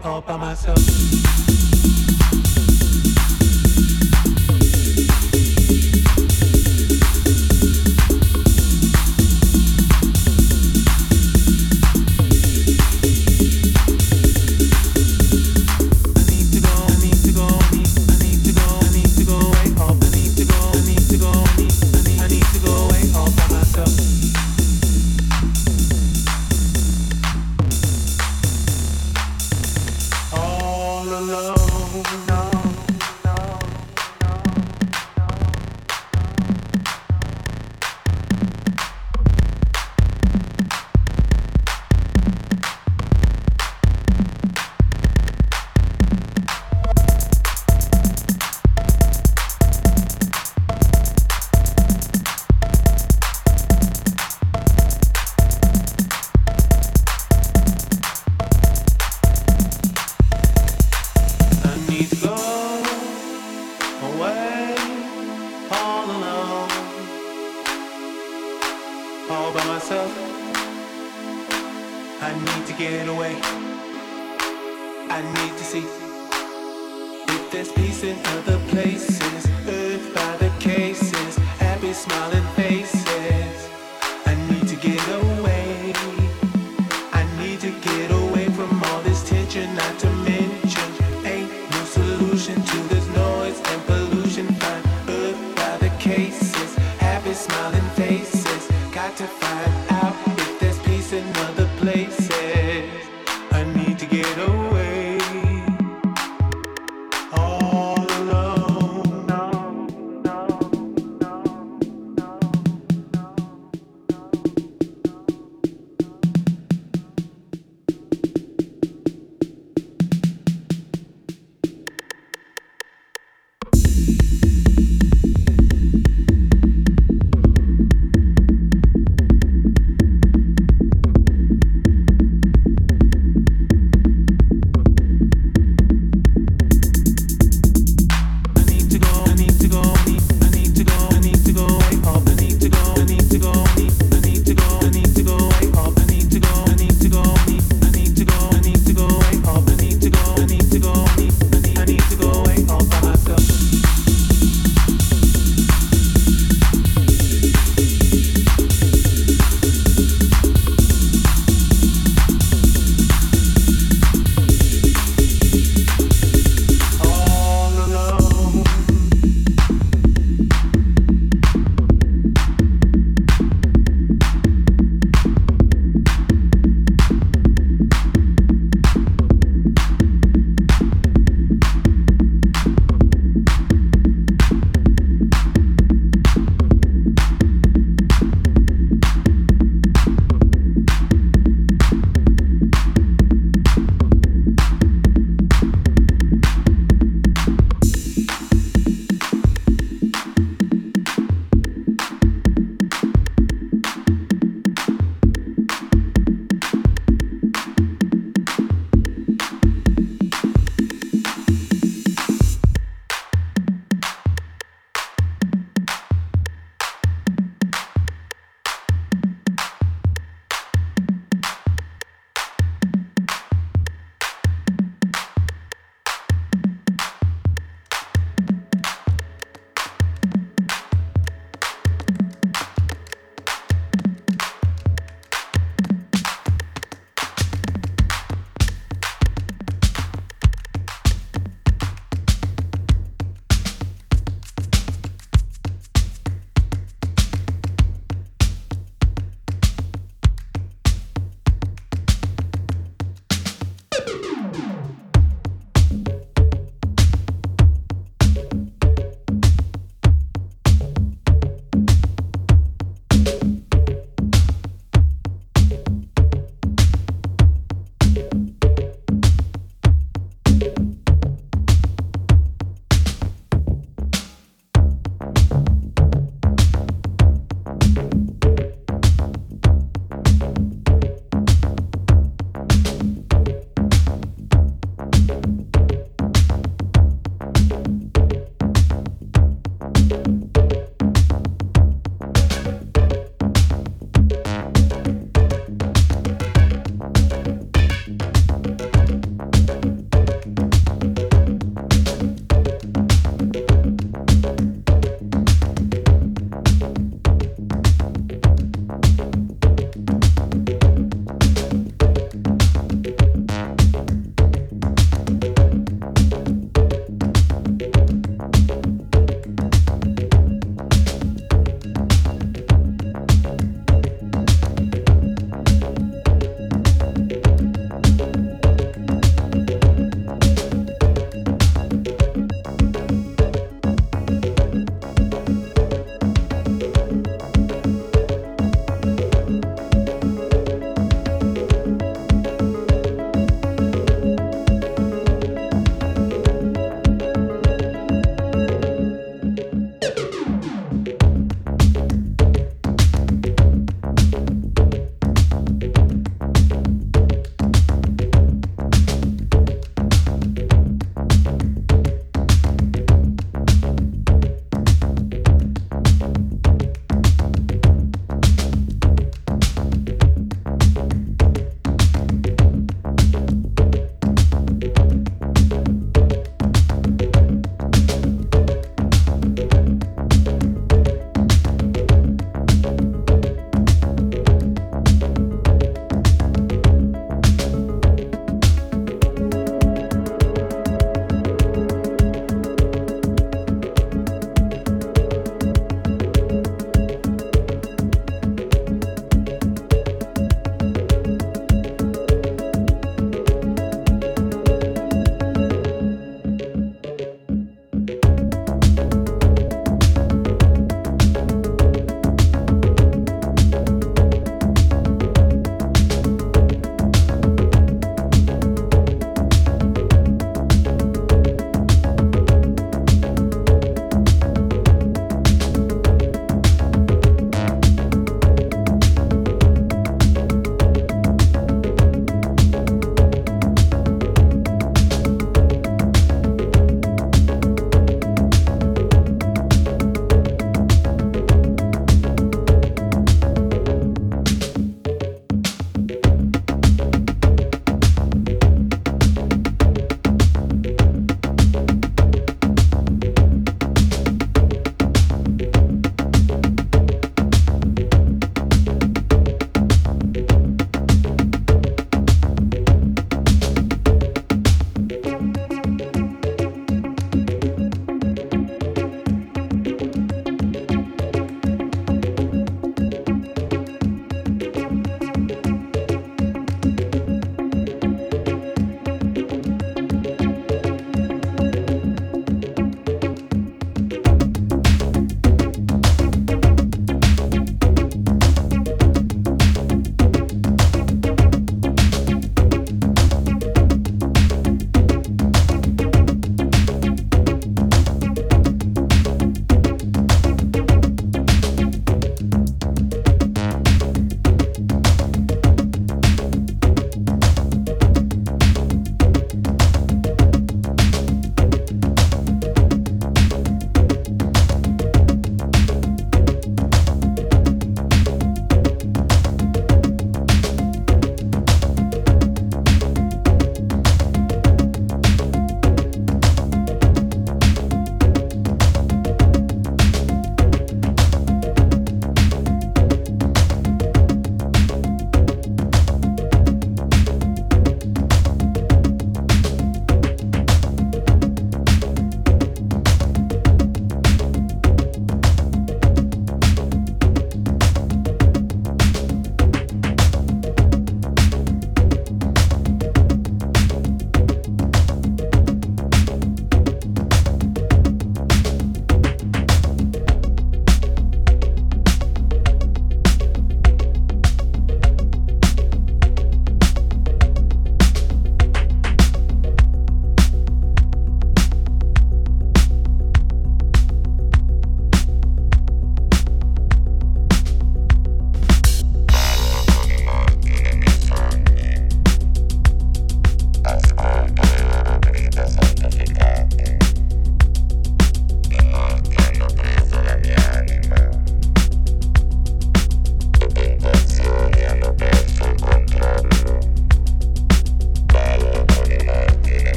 all by myself.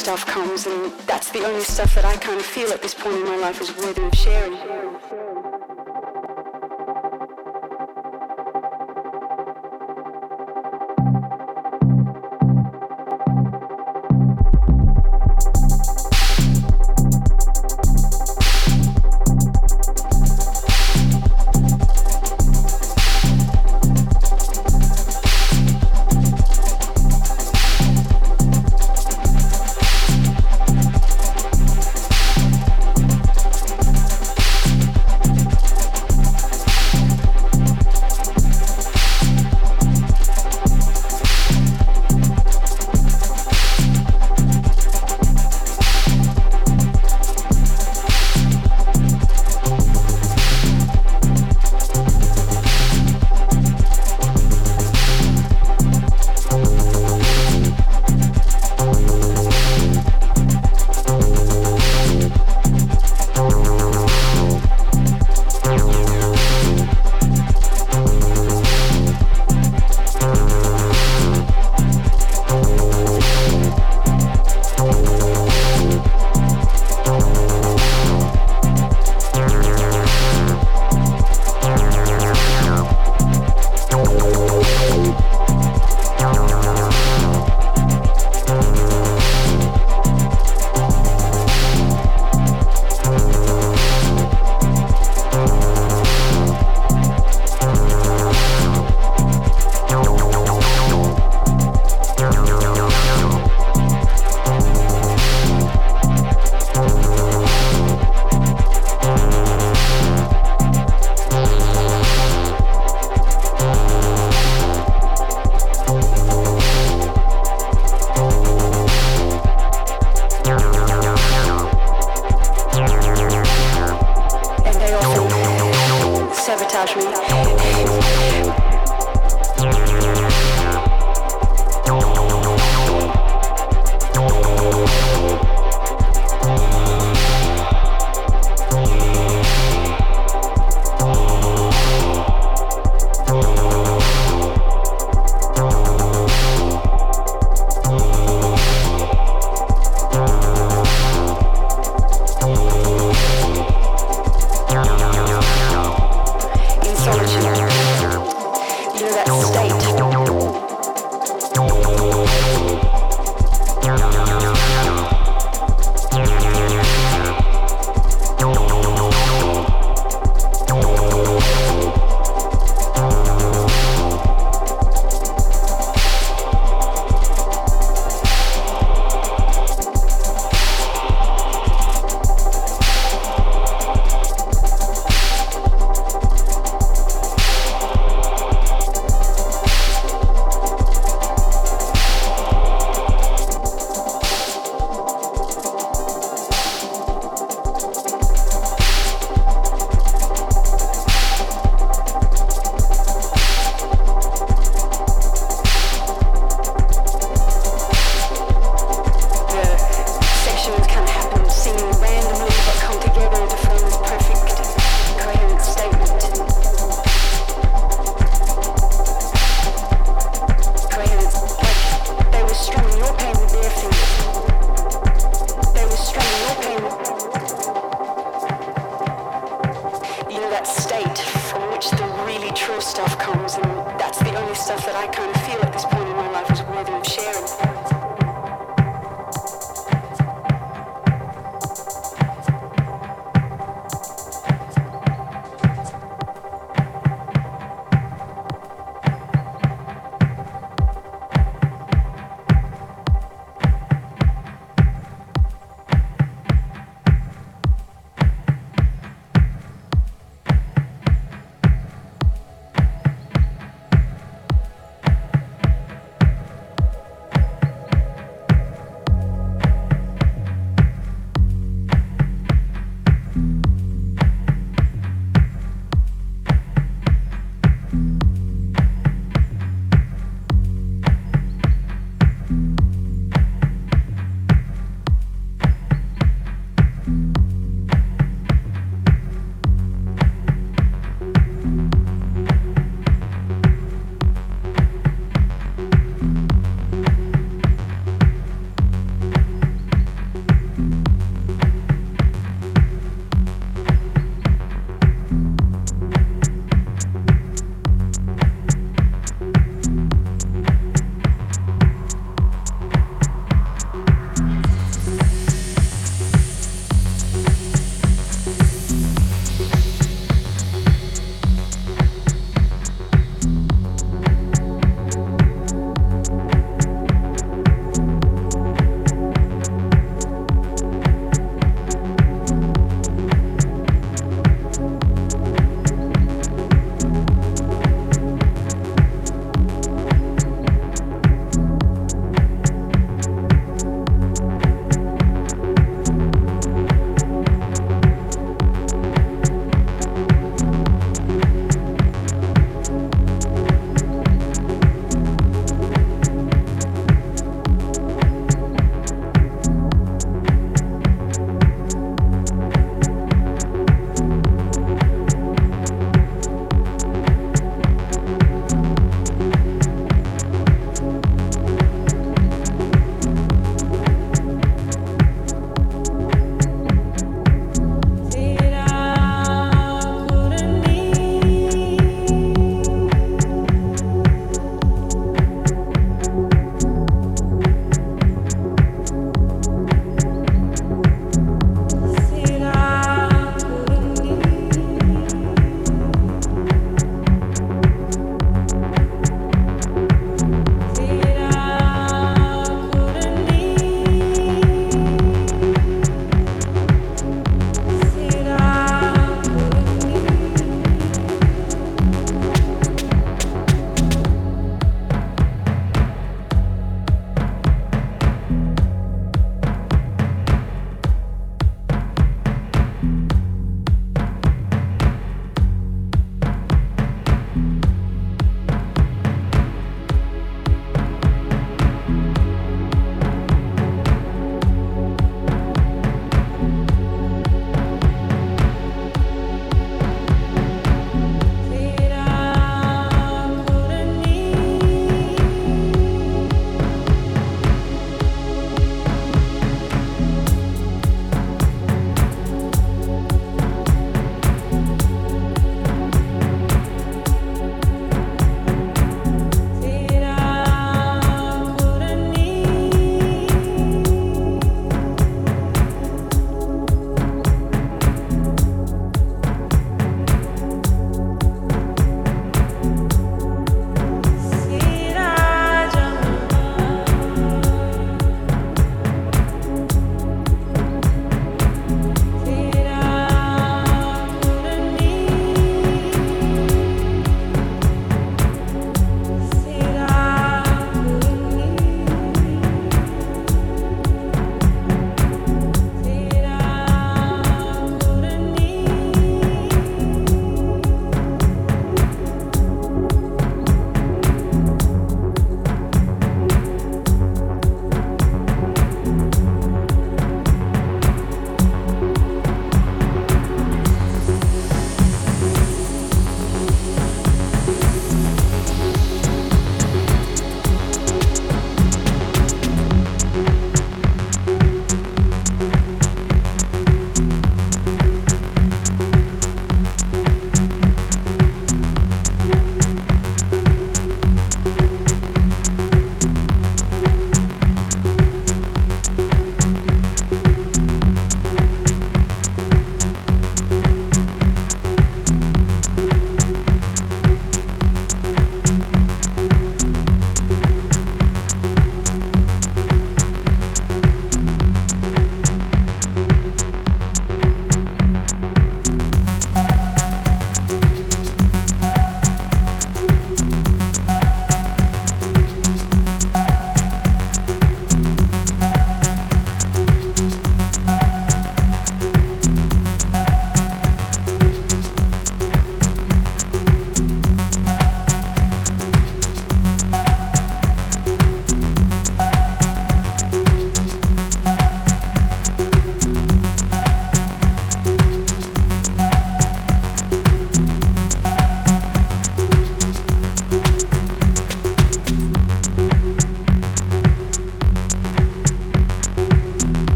Stuff comes, and that's the only stuff that I kind of feel at this point in my life is worthy of sharing.